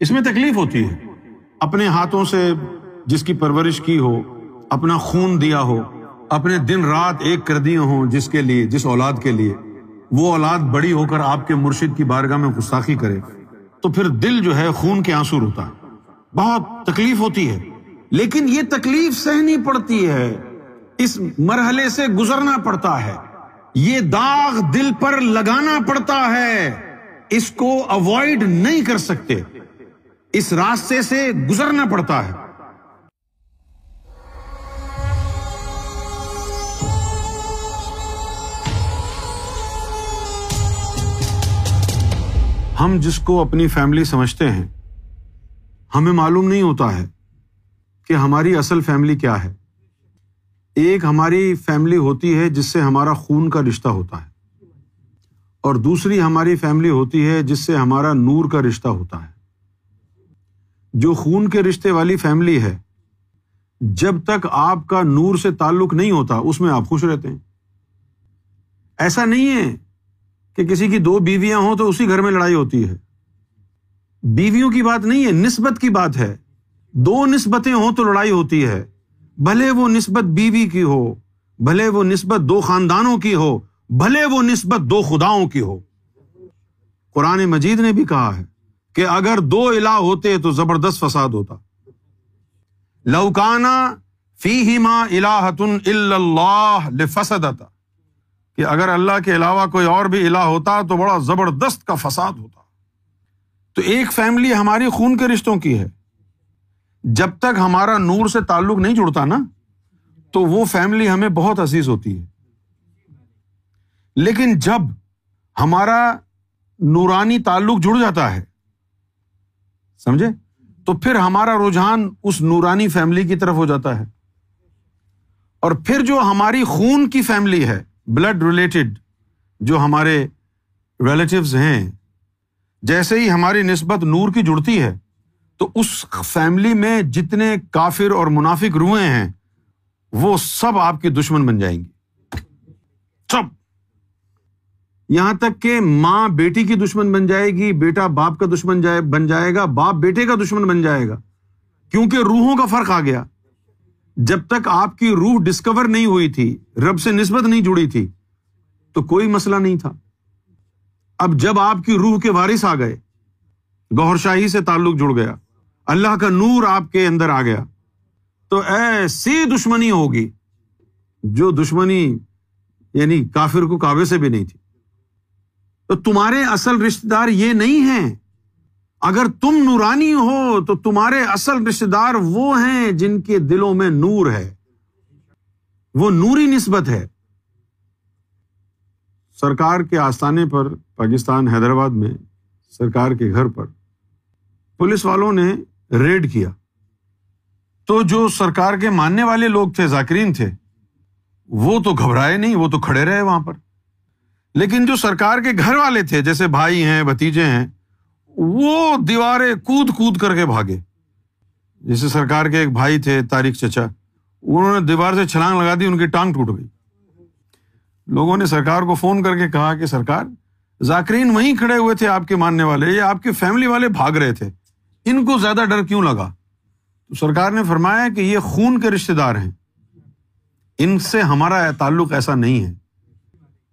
اس میں تکلیف ہوتی ہے۔ اپنے ہاتھوں سے جس کی پرورش کی ہو، اپنا خون دیا ہو، اپنے دن رات ایک کر دیے ہوں جس کے لیے، جس اولاد کے لیے۔ وہ اولاد بڑی ہو کر آپ کے مرشد کی بارگاہ میں گستاخی کرے۔ تو پھر دل جو ہے خون کے آنسو ہوتا ہے۔ بہت تکلیف ہوتی ہے۔ لیکن یہ تکلیف سہنی پڑتی ہے۔ اس مرحلے سے گزرنا پڑتا ہے۔ یہ داغ دل پر لگانا پڑتا ہے۔ اس کو اوائڈ نہیں کر سکتے۔ اس راستے سے گزرنا پڑتا ہے۔ ہم جس کو اپنی فیملی سمجھتے ہیں، ہمیں معلوم نہیں ہوتا ہے کہ ہماری اصل فیملی کیا ہے۔ ایک ہماری فیملی ہوتی ہے جس سے ہمارا خون کا رشتہ ہوتا ہے، اور دوسری ہماری فیملی ہوتی ہے جس سے ہمارا نور کا رشتہ ہوتا ہے۔ جو خون کے رشتے والی فیملی ہے، جب تک آپ کا نور سے تعلق نہیں ہوتا، اس میں آپ خوش رہتے ہیں۔ ایسا نہیں ہے کہ کسی کی دو بیویاں ہوں تو اسی گھر میں لڑائی ہوتی ہے۔ بیویوں کی بات نہیں ہے، نسبت کی بات ہے۔ دو نسبتیں ہوں تو لڑائی ہوتی ہے۔ بھلے وہ نسبت بیوی کی ہو، بھلے وہ نسبت دو خاندانوں کی ہو، بھلے وہ نسبت دو خداؤں کی ہو۔ قرآن مجید نے بھی کہا ہے کہ اگر دو الہ ہوتے تو زبردست فساد ہوتا۔ لوکانا فی ہی ماں اللہ فسد کہ اگر اللہ کے علاوہ کوئی اور بھی الہ ہوتا تو بڑا زبردست کا فساد ہوتا۔ تو ایک فیملی ہماری خون کے رشتوں کی ہے۔ جب تک ہمارا نور سے تعلق نہیں جڑتا نا، تو وہ فیملی ہمیں بہت عزیز ہوتی ہے۔ لیکن جب ہمارا نورانی تعلق جڑ جاتا ہے سمجھے؟ تو پھر ہمارا رجحان اس نورانی فیملی کی طرف ہو جاتا ہے۔ اور پھر جو ہماری خون کی فیملی ہے بلڈ ریلیٹڈ جو ہمارے ریلیٹوز ہیں، جیسے ہی ہماری نسبت نور کی جڑتی ہے، تو اس فیملی میں جتنے کافر اور منافق روئے ہیں، وہ سب آپ کی دشمن بن جائیں گے۔ سب۔ یہاں تک کہ ماں بیٹی کی دشمن بن جائے گی، بیٹا باپ کا دشمن جائے، بن جائے گا، باپ بیٹے کا دشمن بن جائے گا۔ کیونکہ روحوں کا فرق آ گیا۔ جب تک آپ کی روح ڈسکور نہیں ہوئی تھی، رب سے نسبت نہیں جڑی تھی، تو کوئی مسئلہ نہیں تھا۔ اب جب آپ کی روح کے وارث آ گئے گور شاہی سے تعلق جڑ گیا، اللہ کا نور آپ کے اندر آ گیا، تو ایسی دشمنی ہوگی جو دشمنی یعنی کافر کو کعبے سے بھی نہیں تھی۔ تو تمہارے اصل رشتے دار یہ نہیں ہے اگر تم نورانی ہو تو تمہارے اصل رشتے دار وہ ہیں جن کے دلوں میں نور ہے۔ وہ نوری نسبت ہے۔ سرکار کے آستانے پر پاکستان، حیدرآباد میں سرکار کے گھر پر پولیس والوں نے ریڈ کیا۔ تو جو سرکار کے ماننے والے لوگ تھے، ذاکرین تھے، وہ تو گھبرائے نہیں، وہ تو کھڑے رہے وہاں پر۔ لیکن جو سرکار کے گھر والے تھے، جیسے بھائی ہیں بتیجے ہیں، وہ دیواریں کود کود کر کے بھاگے۔ جیسے سرکار کے ایک بھائی تھے تاریخ چچا، انہوں نے دیوار سے چھلانگ لگا دی، ان کی ٹانگ ٹوٹ گئی۔ لوگوں نے سرکار کو فون کر کے کہا کہ سرکار ذاکرین وہیں کھڑے ہوئے تھے آپ کے ماننے والے، یہ آپ کے فیملی والے بھاگ رہے تھے۔ ان کو زیادہ ڈر کیوں لگا؟ تو سرکار نے فرمایا کہ یہ خون کے رشتے دار ہیں۔ ان سے ہمارا تعلق ایسا نہیں ہے۔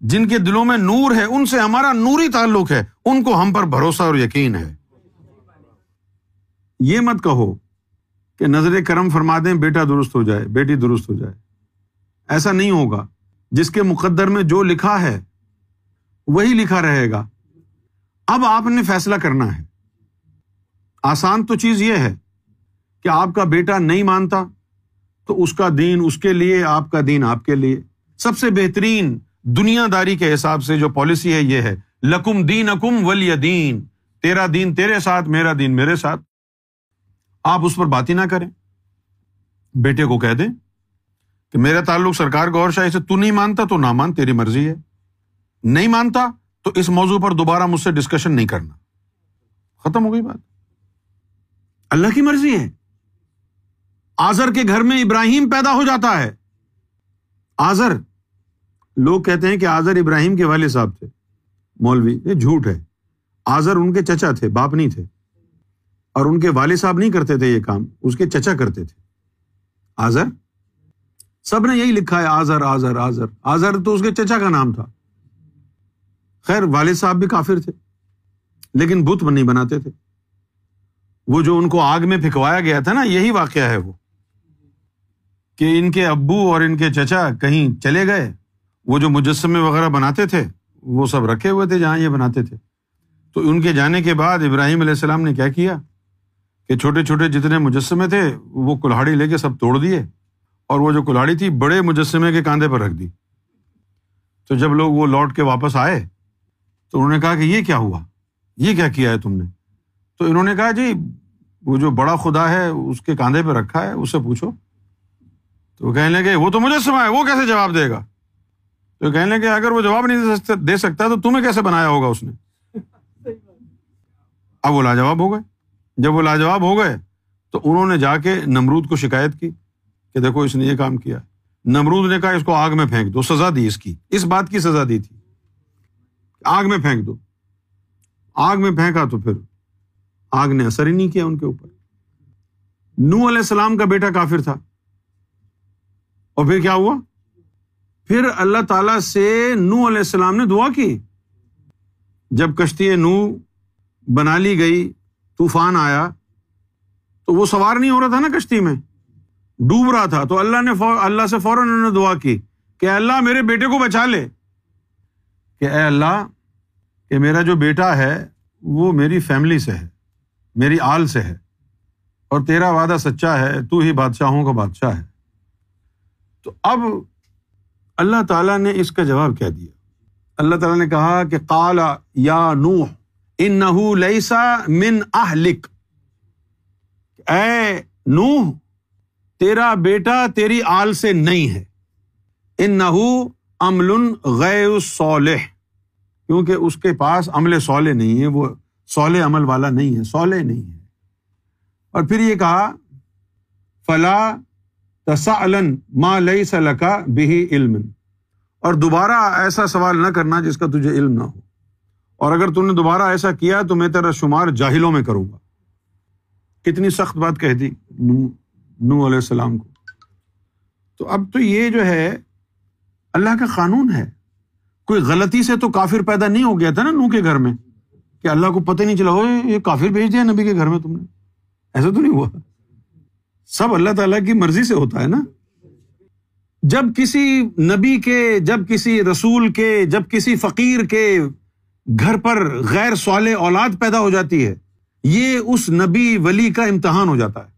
جن کے دلوں میں نور ہے، ان سے ہمارا نوری تعلق ہے، ان کو ہم پر بھروسہ اور یقین ہے۔ یہ مت کہو کہ نظر کرم فرما دیں، بیٹا درست ہو جائے، بیٹی درست ہو جائے۔ ایسا نہیں ہوگا۔ جس کے مقدر میں جو لکھا ہے، وہی لکھا رہے گا۔ اب آپ نے فیصلہ کرنا ہے۔ آسان تو چیز یہ ہے کہ آپ کا بیٹا نہیں مانتا تو اس کا دین اس کے لیے، آپ کا دین آپ کے لیے۔ سب سے بہترین دنیا داری کے حساب سے جو پالیسی ہے، یہ ہے، لکم دین اکم ولی دین تیرا دین تیرے ساتھ، میرا دین میرے ساتھ۔ آپ اس پر بات ہی نہ کریں۔ بیٹے کو کہہ دیں کہ میرا تعلق سرکار گور شاہی سے تو نہیں مانتا، تو نہ مان، تیری مرضی ہے۔ نہیں مانتا، تو اس موضوع پر دوبارہ مجھ سے ڈسکشن نہیں کرنا۔ ختم ہو گئی بات۔ اللہ کی مرضی ہے۔ آزر کے گھر میں ابراہیم پیدا ہو جاتا ہے۔ آزر لوگ کہتے ہیں کہ آزر ابراہیم کے والد صاحب تھے۔ مولوی، یہ جھوٹ ہے۔ آزر ان کے چچا تھے، باپ نہیں تھے۔ اور ان کے والد صاحب نہیں کرتے تھے یہ کام، اس کے چچا کرتے تھے۔ آزر سب نے یہی لکھا ہے آزر آزر آزر آزر تو اس کے چچا کا نام تھا۔ خیر، والد صاحب بھی کافر تھے، لیکن بت نہیں بناتے تھے۔ وہ جو ان کو آگ میں پھکوایا گیا تھا نا، یہی واقعہ ہے وہ۔ کہ ان کے ابو اور ان کے چچا کہیں چلے گئے وہ جو مجسمے وغیرہ بناتے تھے، وہ سب رکھے ہوئے تھے جہاں یہ بناتے تھے۔ تو ان کے جانے کے بعد ابراہیم علیہ السلام نے کیا کیا؟ کہ چھوٹے چھوٹے جتنے مجسمے تھے، وہ کلاڑی لے کے سب توڑ دیے اور وہ جو کلاڑی تھی، بڑے مجسمے کے کاندھے پر رکھ دی۔ تو جب لوگ وہ لوٹ کے واپس آئے، تو انہوں نے کہا کہ یہ کیا ہوا؟ یہ کیا کیا ہے تم نے؟ تو انہوں نے کہا جی وہ جو بڑا خدا ہے، اس کے کاندھے پہ رکھا ہے اس سے پوچھو۔ تو کہنے لگے، وہ تو مجسمہ ہے، وہ کیسے جواب دے گا؟ تو کہنے لگے اگر وہ جواب نہیں دے سکتا تو تمہیں کیسے بنایا ہوگا اس نے؟ اب وہ لاجواب ہو گئے۔ جب وہ لاجواب ہو گئے تو انہوں نے جا کے نمرود کو شکایت کی کہ دیکھو اس نے یہ کام کیا۔ نمرود نے کہا اس کو آگ میں پھینک دو سزا دی اس کی۔ اس بات کی سزا دی تھی۔ آگ میں پھینک دو۔ آگ میں پھینکا تو پھر آگ نے اثر ہی نہیں کیا ان کے اوپر۔ نو علیہ السلام کا بیٹا کافر تھا۔ اور پھر کیا ہوا؟ پھر اللہ تعالی سے نو علیہ السلام نے دعا کی۔ جب کشتی نو بنا لی گئی، طوفان آیا، تو وہ سوار نہیں ہو رہا تھا نا کشتی میں۔ ڈوب رہا تھا۔ تو اللہ نے اللہ سے فوراً انہوں نے دعا کی کہ اللہ میرے بیٹے کو بچا لے۔ کہ اے اللہ کہ میرا جو بیٹا ہے، وہ میری فیملی سے ہے، میری آل سے ہے۔ اور تیرا وعدہ سچا ہے، تو ہی بادشاہوں کا بادشاہ ہے۔ تو اب اللہ تعالیٰ نے اس کا جواب کیا دیا۔ اللہ تعالیٰ نے کہا کہ کالا یا نوح ان نہ من اہلک۔ اے نوح، تیرا بیٹا تیری آل سے نہیں ہے۔ ان نہ عمل غیر صالح۔ کیونکہ اس کے پاس عمل صالح نہیں ہے، وہ صالح عمل والا نہیں ہے، صالح نہیں ہے۔ اور پھر یہ کہا، فلا تسا ما لئی سلکا بہی علم. اور دوبارہ ایسا سوال نہ کرنا جس کا تجھے علم نہ ہو. اور اگر تم نے دوبارہ ایسا کیا تو میں تیرا شمار جاہلوں میں کروں گا. کتنی سخت بات کہہ دی نو علیہ السلام کو. تو اب تو یہ جو ہے، اللہ کا قانون ہے. کوئی غلطی سے تو کافر پیدا نہیں ہو گیا تھا نا نو کے گھر میں، کہ اللہ کو پتہ نہیں چلا ہو یہ کافر بھیج دیا نبی کے گھر میں تم نے. ایسا تو نہیں ہوا۔ سب اللہ تعالیٰ کی مرضی سے ہوتا ہے نا۔ جب کسی نبی کے، جب کسی رسول کے، جب کسی فقیر کے گھر پر غیر سوال اولاد پیدا ہو جاتی ہے، یہ اس نبی ولی کا امتحان ہو جاتا ہے۔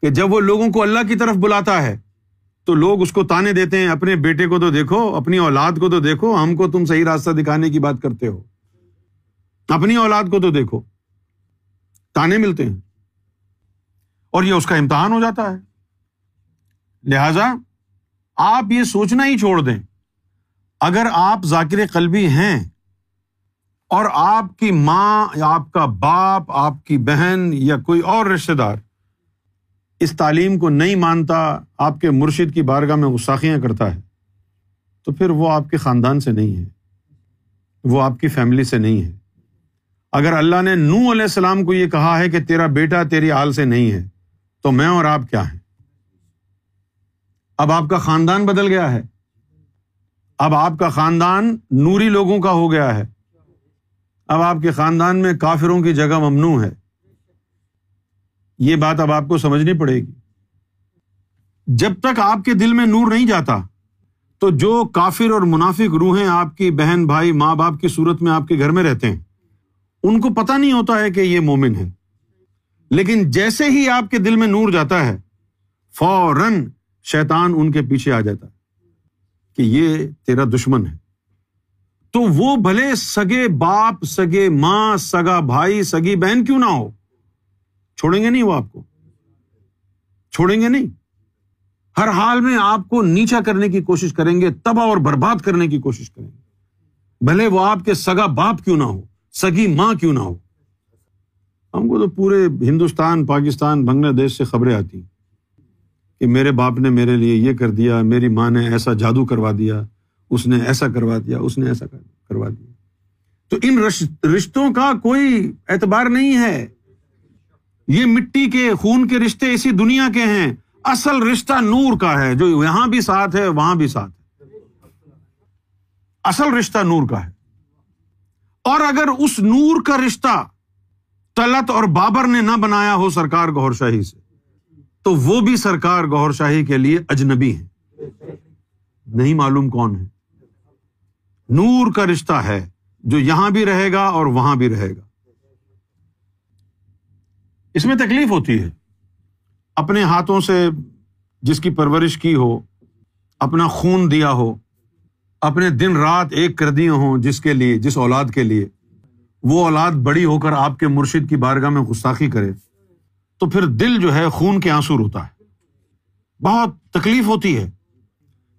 کہ جب وہ لوگوں کو اللہ کی طرف بلاتا ہے، تو لوگ اس کو تانے دیتے ہیں، اپنے بیٹے کو تو دیکھو، اپنی اولاد کو تو دیکھو، ہم کو تم صحیح راستہ دکھانے کی بات کرتے ہو۔ اپنی اولاد کو تو دیکھو، تانے ملتے ہیں۔ اور یہ اس کا امتحان ہو جاتا ہے۔ لہذا آپ یہ سوچنا ہی چھوڑ دیں۔ اگر آپ ذاکر قلبی ہیں اور آپ کی ماں یا آپ کا باپ، آپ کی بہن یا کوئی اور رشتے دار اس تعلیم کو نہیں مانتا، آپ کے مرشد کی بارگاہ میں غساخیاں کرتا ہے، تو پھر وہ آپ کے خاندان سے نہیں ہے۔ وہ آپ کی فیملی سے نہیں ہے۔ اگر اللہ نے نو علیہ السلام کو یہ کہا ہے کہ تیرا بیٹا تیری آل سے نہیں ہے تو میں اور آپ کیا ہیں؟ اب آپ کا خاندان بدل گیا ہے۔ اب آپ کا خاندان نوری لوگوں کا ہو گیا ہے۔ اب آپ کے خاندان میں کافروں کی جگہ ممنوع ہے۔ یہ بات اب آپ کو سمجھنی پڑے گی۔ جب تک آپ کے دل میں نور نہیں جاتا، تو جو کافر اور منافق روحیں آپ کی بہن، بھائی، ماں باپ کی صورت میں آپ کے گھر میں رہتے ہیں، ان کو پتا نہیں ہوتا ہے کہ یہ مومن ہے لیکن جیسے ہی آپ کے دل میں نور جاتا ہے، فوراً شیطان ان کے پیچھے آ جاتا ہے کہ یہ تیرا دشمن ہے۔ تو وہ بھلے سگے باپ، سگے ماں، سگا بھائی، سگی بہن کیوں نہ ہو؟ چھوڑیں گے نہیں وہ آپ کو؟ چھوڑیں گے نہیں۔ ہر حال میں آپ کو نیچا کرنے کی کوشش کریں گے، تباہ اور برباد کرنے کی کوشش کریں گے۔ بھلے وہ آپ کے سگا باپ کیوں نہ ہو، سگی ماں کیوں نہ ہو؟ ہم کو تو پورے ہندوستان، پاکستان، بنگلہ دیش سے خبریں آتی کہ میرے باپ نے میرے لیے یہ کر دیا، میری ماں نے ایسا جادو کروا دیا، اس نے ایسا کروا دیا، اس نے ایسا کروا دیا۔ تو ان رشتوں کا کوئی اعتبار نہیں ہے۔ یہ مٹی کے، خون کے رشتے اسی دنیا کے ہیں۔ اصل رشتہ نور کا ہے، جو یہاں بھی ساتھ ہے، وہاں بھی ساتھ ہے۔ اصل رشتہ نور کا ہے۔ اور اگر اس نور کا رشتہ طلت اور بابر نے نہ بنایا ہو سرکار گور شاہی سے، تو وہ بھی سرکار گور شاہی کے لیے اجنبی ہیں۔ نہیں معلوم کون ہے۔ نور کا رشتہ ہے جو یہاں بھی رہے گا اور وہاں بھی رہے گا۔ اس میں تکلیف ہوتی ہے۔ اپنے ہاتھوں سے جس کی پرورش کی ہو، اپنا خون دیا ہو، اپنے دن رات ایک کر دیے ہوں جس کے لیے، جس اولاد کے لیے۔ وہ اولاد بڑی ہو کر آپ کے مرشد کی بارگاہ میں گستاخی کرے، تو پھر دل جو ہے خون کے آنسو ہوتا ہے۔ بہت تکلیف ہوتی ہے۔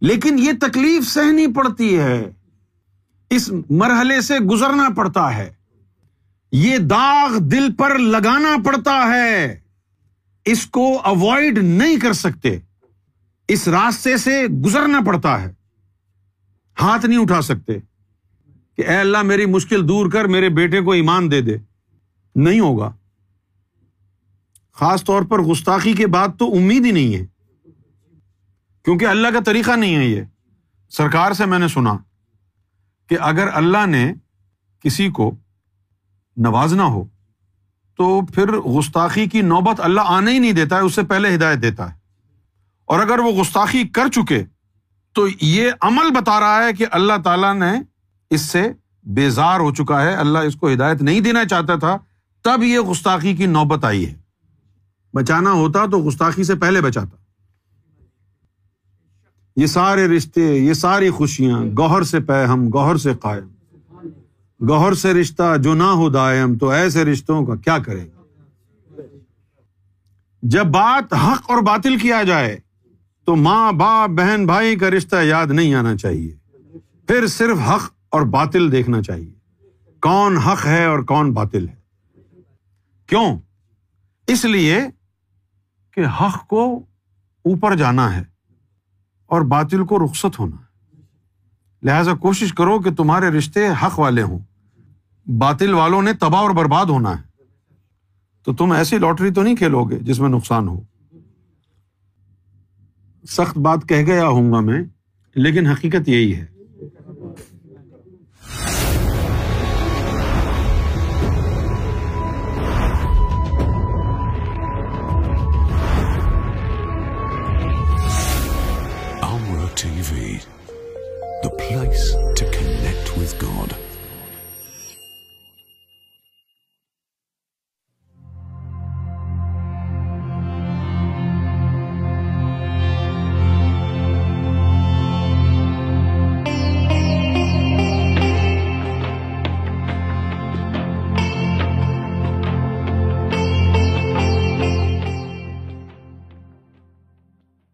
لیکن یہ تکلیف سہنی پڑتی ہے۔ اس مرحلے سے گزرنا پڑتا ہے۔ یہ داغ دل پر لگانا پڑتا ہے۔ اس کو اوائڈ نہیں کر سکتے۔ اس راستے سے گزرنا پڑتا ہے۔ ہاتھ نہیں اٹھا سکتے۔ کہ اے اللہ میری مشکل دور کر، میرے بیٹے کو ایمان دے دے۔ نہیں ہوگا۔ خاص طور پر گستاخی کے بعد تو امید ہی نہیں ہے۔ کیونکہ اللہ کا طریقہ نہیں ہے یہ۔ سرکار سے میں نے سنا کہ اگر اللہ نے کسی کو نوازنا ہو، تو پھر گستاخی کی نوبت اللہ آنے ہی نہیں دیتا ہے اس سے پہلے ہدایت دیتا ہے۔ اور اگر وہ گستاخی کر چکے، تو یہ عمل بتا رہا ہے کہ اللہ تعالیٰ نے اس سے بیزار ہو چکا ہے، اللہ اس کو ہدایت نہیں دینا چاہتا تھا، تب یہ گستاخی کی نوبت آئی ہے۔ بچانا ہوتا تو گستاخی سے پہلے بچاتا۔ یہ سارے رشتے، یہ ساری خوشیاں گوہر سے پہ ہم گوہر سے قائم۔ گوہر سے رشتہ جو نہ ہو دائم، تو ایسے رشتوں کا کیا کرے؟ جب بات حق اور باطل کیا جائے، تو ماں، باپ، بہن، بھائی کا رشتہ یاد نہیں آنا چاہیے۔ پھر صرف حق اور باطل دیکھنا چاہیے۔ کون حق ہے اور کون باطل ہے۔ کیوں؟ اس لیے کہ حق کو اوپر جانا ہے اور باطل کو رخصت ہونا ہے۔ لہذا کوشش کرو کہ تمہارے رشتے حق والے ہوں۔ باطل والوں نے تباہ اور برباد ہونا ہے۔ تو تم ایسی لاٹری تو نہیں کھیلو گے جس میں نقصان ہو۔ سخت بات کہہ گیا ہوں گا میں، لیکن حقیقت یہی ہے۔ رائکس